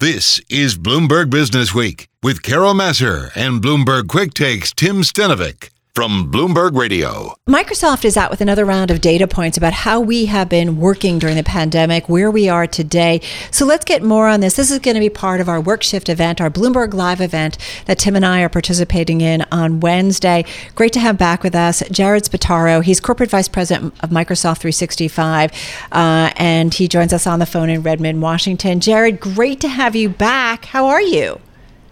This is Bloomberg Business Week with Carol Massar and Bloomberg Quick Takes Tim Stenovec from Bloomberg Radio. Microsoft is out with another round of data points about how we have been working during the pandemic, where we are today. So let's get more on this. This is going to be part of our WorkShift event, our Bloomberg Live event that Tim and I are participating in on Wednesday. Great to have back with us Jared Spataro. He's Corporate Vice President of Microsoft 365, uh, and he joins us on the phone in Redmond, Washington. Jared, great to have you back. How are you?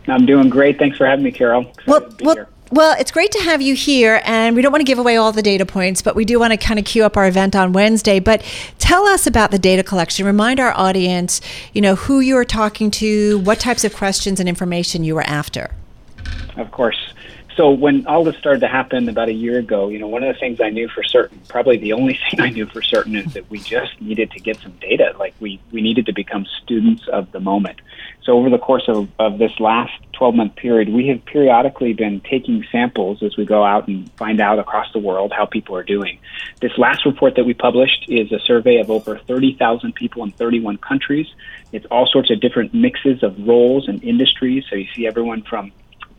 I'm doing great. Thanks for having me, Carol. Excited well, well, here. Well, it's great to have you here, and we don't want to give away all the data points, but we do want to kind of queue up our event on Wednesday. But tell us about the data collection. Remind our audience, you know, who you are talking to, what types of questions and information you were after. Of course. So when all this started to happen about a year ago, you know, one of the things I knew for certain, probably the only thing I knew for certain, is that we just needed to get some data. Like we we needed to become students of the moment. So over the course of, of this last 12 month period, we have periodically been taking samples as we go out and find out across the world how people are doing. This last report that we published is a survey of over 30,000 people in 31 countries. It's all sorts of different mixes of roles and industries. So you see everyone from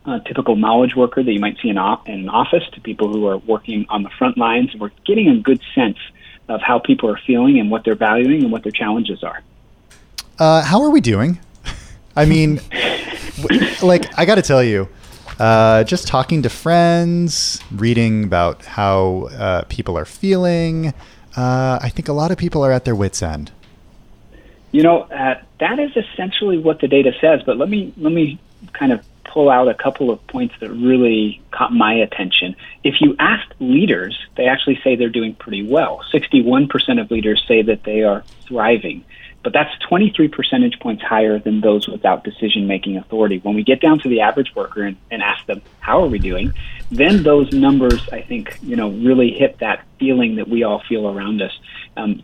a typical knowledge worker that you might see in, in an office to people who are working on the front lines. We're getting a good sense of how people are feeling and what they're valuing and what their challenges are. Uh, how are we doing? I mean, like I got to tell you, uh, just talking to friends, reading about how uh, people are feeling. Uh, I think a lot of people are at their wits' end. You know, uh, that is essentially what the data says. But let me let me kind of pull out a couple of points that really caught my attention. If you ask leaders, they actually say they're doing pretty well. Sixty-one percent of leaders say that they are thriving but that's 23 percentage points higher than those without decision making authority. When we get down to the average worker and, and ask them, how are we doing? Then those numbers, I think, you know, really hit that feeling that we all feel around us. Um,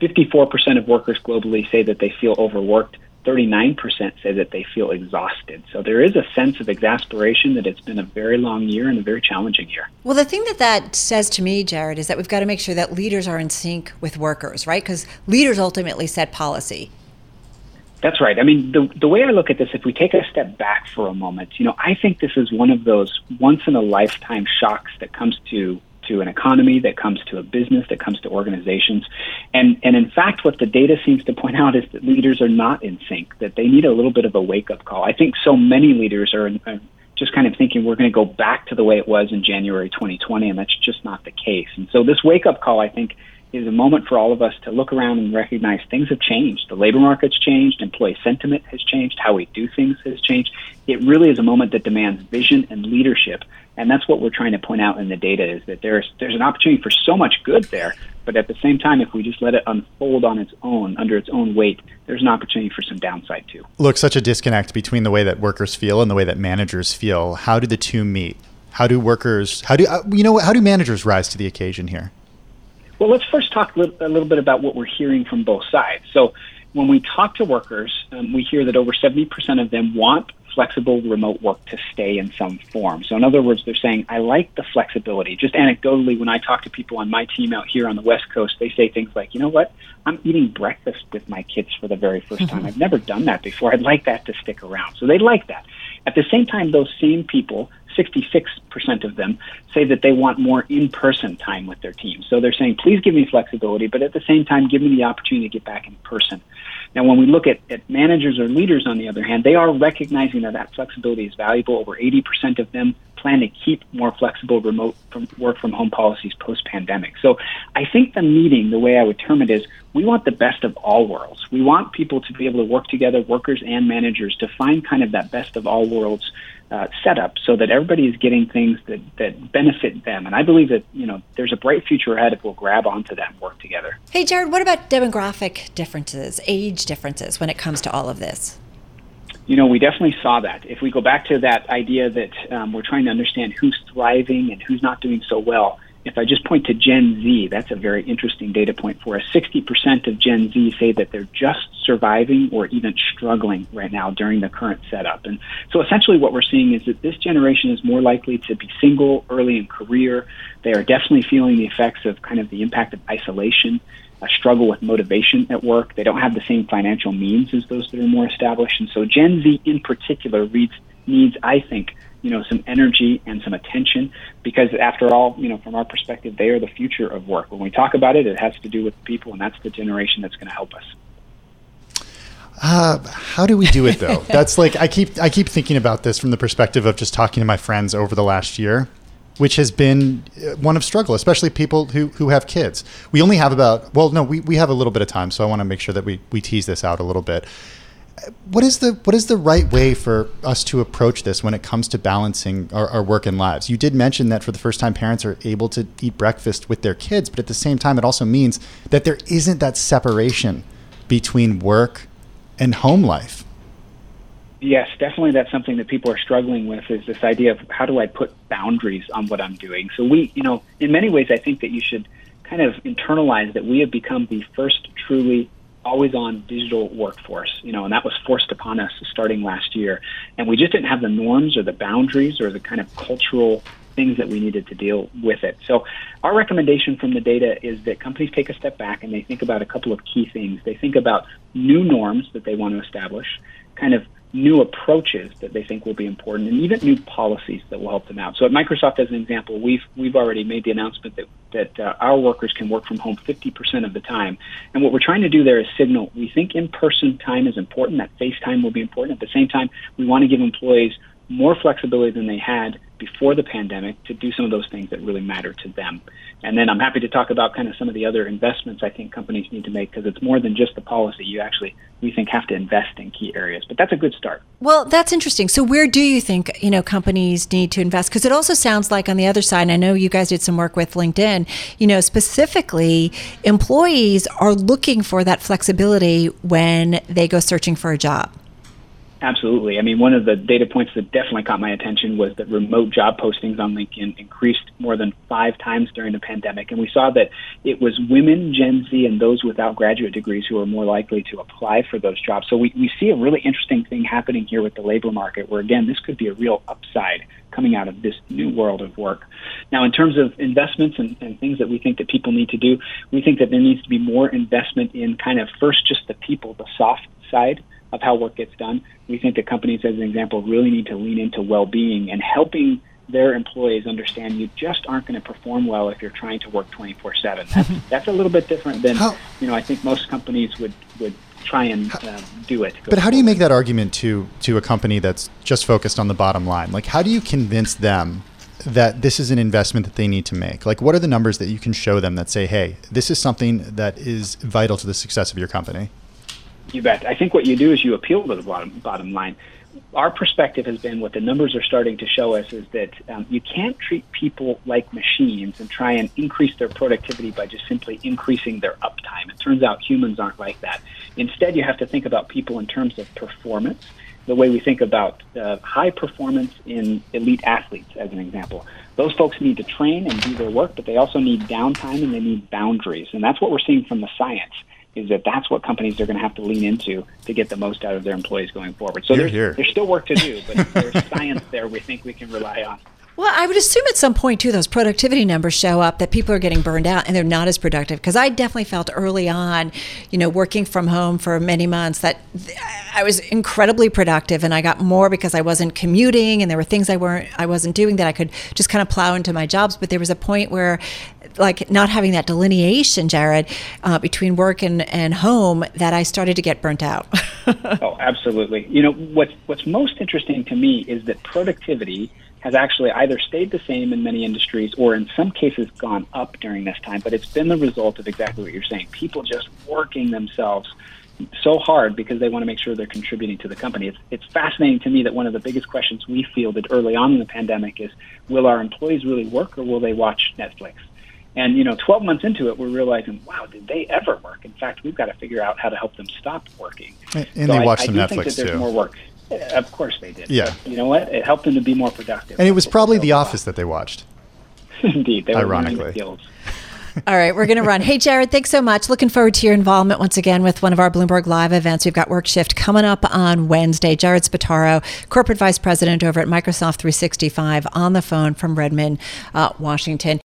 54% of workers globally say that they feel overworked. 39% say that they feel exhausted. So there is a sense of exasperation that it's been a very long year and a very challenging year. Well, the thing that that says to me, Jared, is that we've got to make sure that leaders are in sync with workers, right? Because leaders ultimately set policy. That's right. I mean, the, the way I look at this, if we take a step back for a moment, you know, I think this is one of those once in a lifetime shocks that comes to to an economy, that comes to a business, that comes to organizations. And, and in fact, what the data seems to point out is that leaders are not in sync, that they need a little bit of a wake up call. I think so many leaders are, are just kind of thinking we're going to go back to the way it was in January 2020, and that's just not the case. And so this wake up call, I think, is a moment for all of us to look around and recognize things have changed. The labor market's changed, employee sentiment has changed, how we do things has changed. It really is a moment that demands vision and leadership and that's what we're trying to point out in the data is that there's there's an opportunity for so much good there, but at the same time, if we just let it unfold on its own under its own weight, there's an opportunity for some downside too. Look, such a disconnect between the way that workers feel and the way that managers feel. How do the two meet? How do workers? How do uh, you know? How do managers rise to the occasion here? Well, let's first talk a little, a little bit about what we're hearing from both sides. So, when we talk to workers, um, we hear that over 70% of them want flexible remote work to stay in some form. So, in other words, they're saying, I like the flexibility. Just anecdotally, when I talk to people on my team out here on the West Coast, they say things like, you know what? I'm eating breakfast with my kids for the very 1st time. I've never done that before. I'd like that to stick around. So, they like that. At the same time, those same people 66% of them say that they want more in person time with their team. So they're saying, please give me flexibility, but at the same time, give me the opportunity to get back in person. Now, when we look at, at managers or leaders, on the other hand, they are recognizing that that flexibility is valuable. Over 80% of them plan to keep more flexible remote from work from home policies post pandemic. So I think the meeting, the way I would term it is, we want the best of all worlds. We want people to be able to work together, workers and managers, to find kind of that best of all worlds uh, setup so that everybody is getting things that, that benefit them. And I believe that, you know, there's a bright future ahead if we'll grab onto that and work together. Hey, Jared, what about demographic differences, age differences when it comes to all of this? You know, we definitely saw that. If we go back to that idea that um, we're trying to understand who's thriving and who's not doing so well, if I just point to Gen Z, that's a very interesting data point for us. 60% of Gen Z say that they're just surviving or even struggling right now during the current setup. And so essentially what we're seeing is that this generation is more likely to be single early in career. They are definitely feeling the effects of kind of the impact of isolation. a struggle with motivation at work. They don't have the same financial means as those that are more established. And so Gen Z in particular reads, needs, I think, you know, some energy and some attention because after all, you know, from our perspective, they are the future of work. When we talk about it, it has to do with people and that's the generation that's going to help us. Uh, how do we do it though? That's like I keep I keep thinking about this from the perspective of just talking to my friends over the last year, which has been uh, one of struggle, especially people who, who have kids. We only have about well, no, we, we have a little bit of time, so I want to make sure that we, we tease this out a little bit. What is the what is the right way for us to approach this when it comes to balancing our, our work and lives? You did mention that for the first time parents are able to eat breakfast with their kids, but at the same time it also means that there isn't that separation between work and home life. Yes, definitely that's something that people are struggling with is this idea of how do I put boundaries on what I'm doing. So we, you know, in many ways I think that you should kind of internalize that we have become the first truly always on digital workforce, you know, and that was forced upon us starting last year. And we just didn't have the norms or the boundaries or the kind of cultural things that we needed to deal with it. So our recommendation from the data is that companies take a step back and they think about a couple of key things. They think about new norms that they want to establish, kind of new approaches that they think will be important, and even new policies that will help them out. So at Microsoft, as an example, we've we've already made the announcement that that uh, our workers can work from home 50% of the time. And what we're trying to do there is signal we think in-person time is important. That face time will be important. At the same time, we want to give employees more flexibility than they had before the pandemic to do some of those things that really matter to them. And then I'm happy to talk about kind of some of the other investments I think companies need to make because it's more than just the policy. You actually, we think, have to invest in key areas. But that's a good start. Well, that's interesting. So where do you think, you know, companies need to invest? Because it also sounds like on the other side, and I know you guys did some work with LinkedIn, you know, specifically employees are looking for that flexibility when they go searching for a job. Absolutely. I mean, one of the data points that definitely caught my attention was that remote job postings on LinkedIn increased more than five times during the pandemic. And we saw that it was women, Gen Z, and those without graduate degrees who were more likely to apply for those jobs. So we, we see a really interesting thing happening here with the labor market where, again, this could be a real upside coming out of this new world of work. Now, in terms of investments and, and things that we think that people need to do, we think that there needs to be more investment in kind of first just the people, the soft side of how work gets done. We think that companies, as an example, really need to lean into well-being and helping their employees understand you just aren't going to perform well if you're trying to work 24/7. That's, that's a little bit different than how, you know. I think most companies would would try and uh, do it. But how do you make that argument to to a company that's just focused on the bottom line? Like, how do you convince them? that this is an investment that they need to make? Like, what are the numbers that you can show them that say, hey, this is something that is vital to the success of your company? You bet. I think what you do is you appeal to the bottom bottom line. Our perspective has been what the numbers are starting to show us is that um, you can't treat people like machines and try and increase their productivity by just simply increasing their uptime. It turns out humans aren't like that. Instead, you have to think about people in terms of performance, the way we think about uh, high performance in elite athletes, as an example. Those folks need to train and do their work, but they also need downtime and they need boundaries. And that's what we're seeing from the science is that that's what companies are going to have to lean into to get the most out of their employees going forward. So there's, there's still work to do, but there's science there we think we can rely on. Well, I would assume at some point too, those productivity numbers show up that people are getting burned out and they're not as productive. Because I definitely felt early on, you know, working from home for many months that I was incredibly productive and I got more because I wasn't commuting and there were things I weren't, I wasn't doing that I could just kind of plow into my jobs. But there was a point where, like, not having that delineation, Jared, uh, between work and, and home, that I started to get burnt out. oh, absolutely. You know, what's what's most interesting to me is that productivity has actually either stayed the same in many industries or in some cases gone up during this time. But it's been the result of exactly what you're saying people just working themselves so hard because they want to make sure they're contributing to the company. It's, it's fascinating to me that one of the biggest questions we fielded early on in the pandemic is will our employees really work or will they watch Netflix? And you know, 12 months into it, we're realizing, wow, did they ever work? In fact, we've got to figure out how to help them stop working. And, and so they watch I, some I do Netflix think that there's too. More work. Of course they did. Yeah. But you know what? It helped them to be more productive. And it was probably The Office that they watched. Indeed. They were Ironically. All right, we're going to run. Hey, Jared, thanks so much. Looking forward to your involvement once again with one of our Bloomberg Live events. We've got WorkShift coming up on Wednesday. Jared Spataro, Corporate Vice President over at Microsoft 365, on the phone from Redmond, uh, Washington.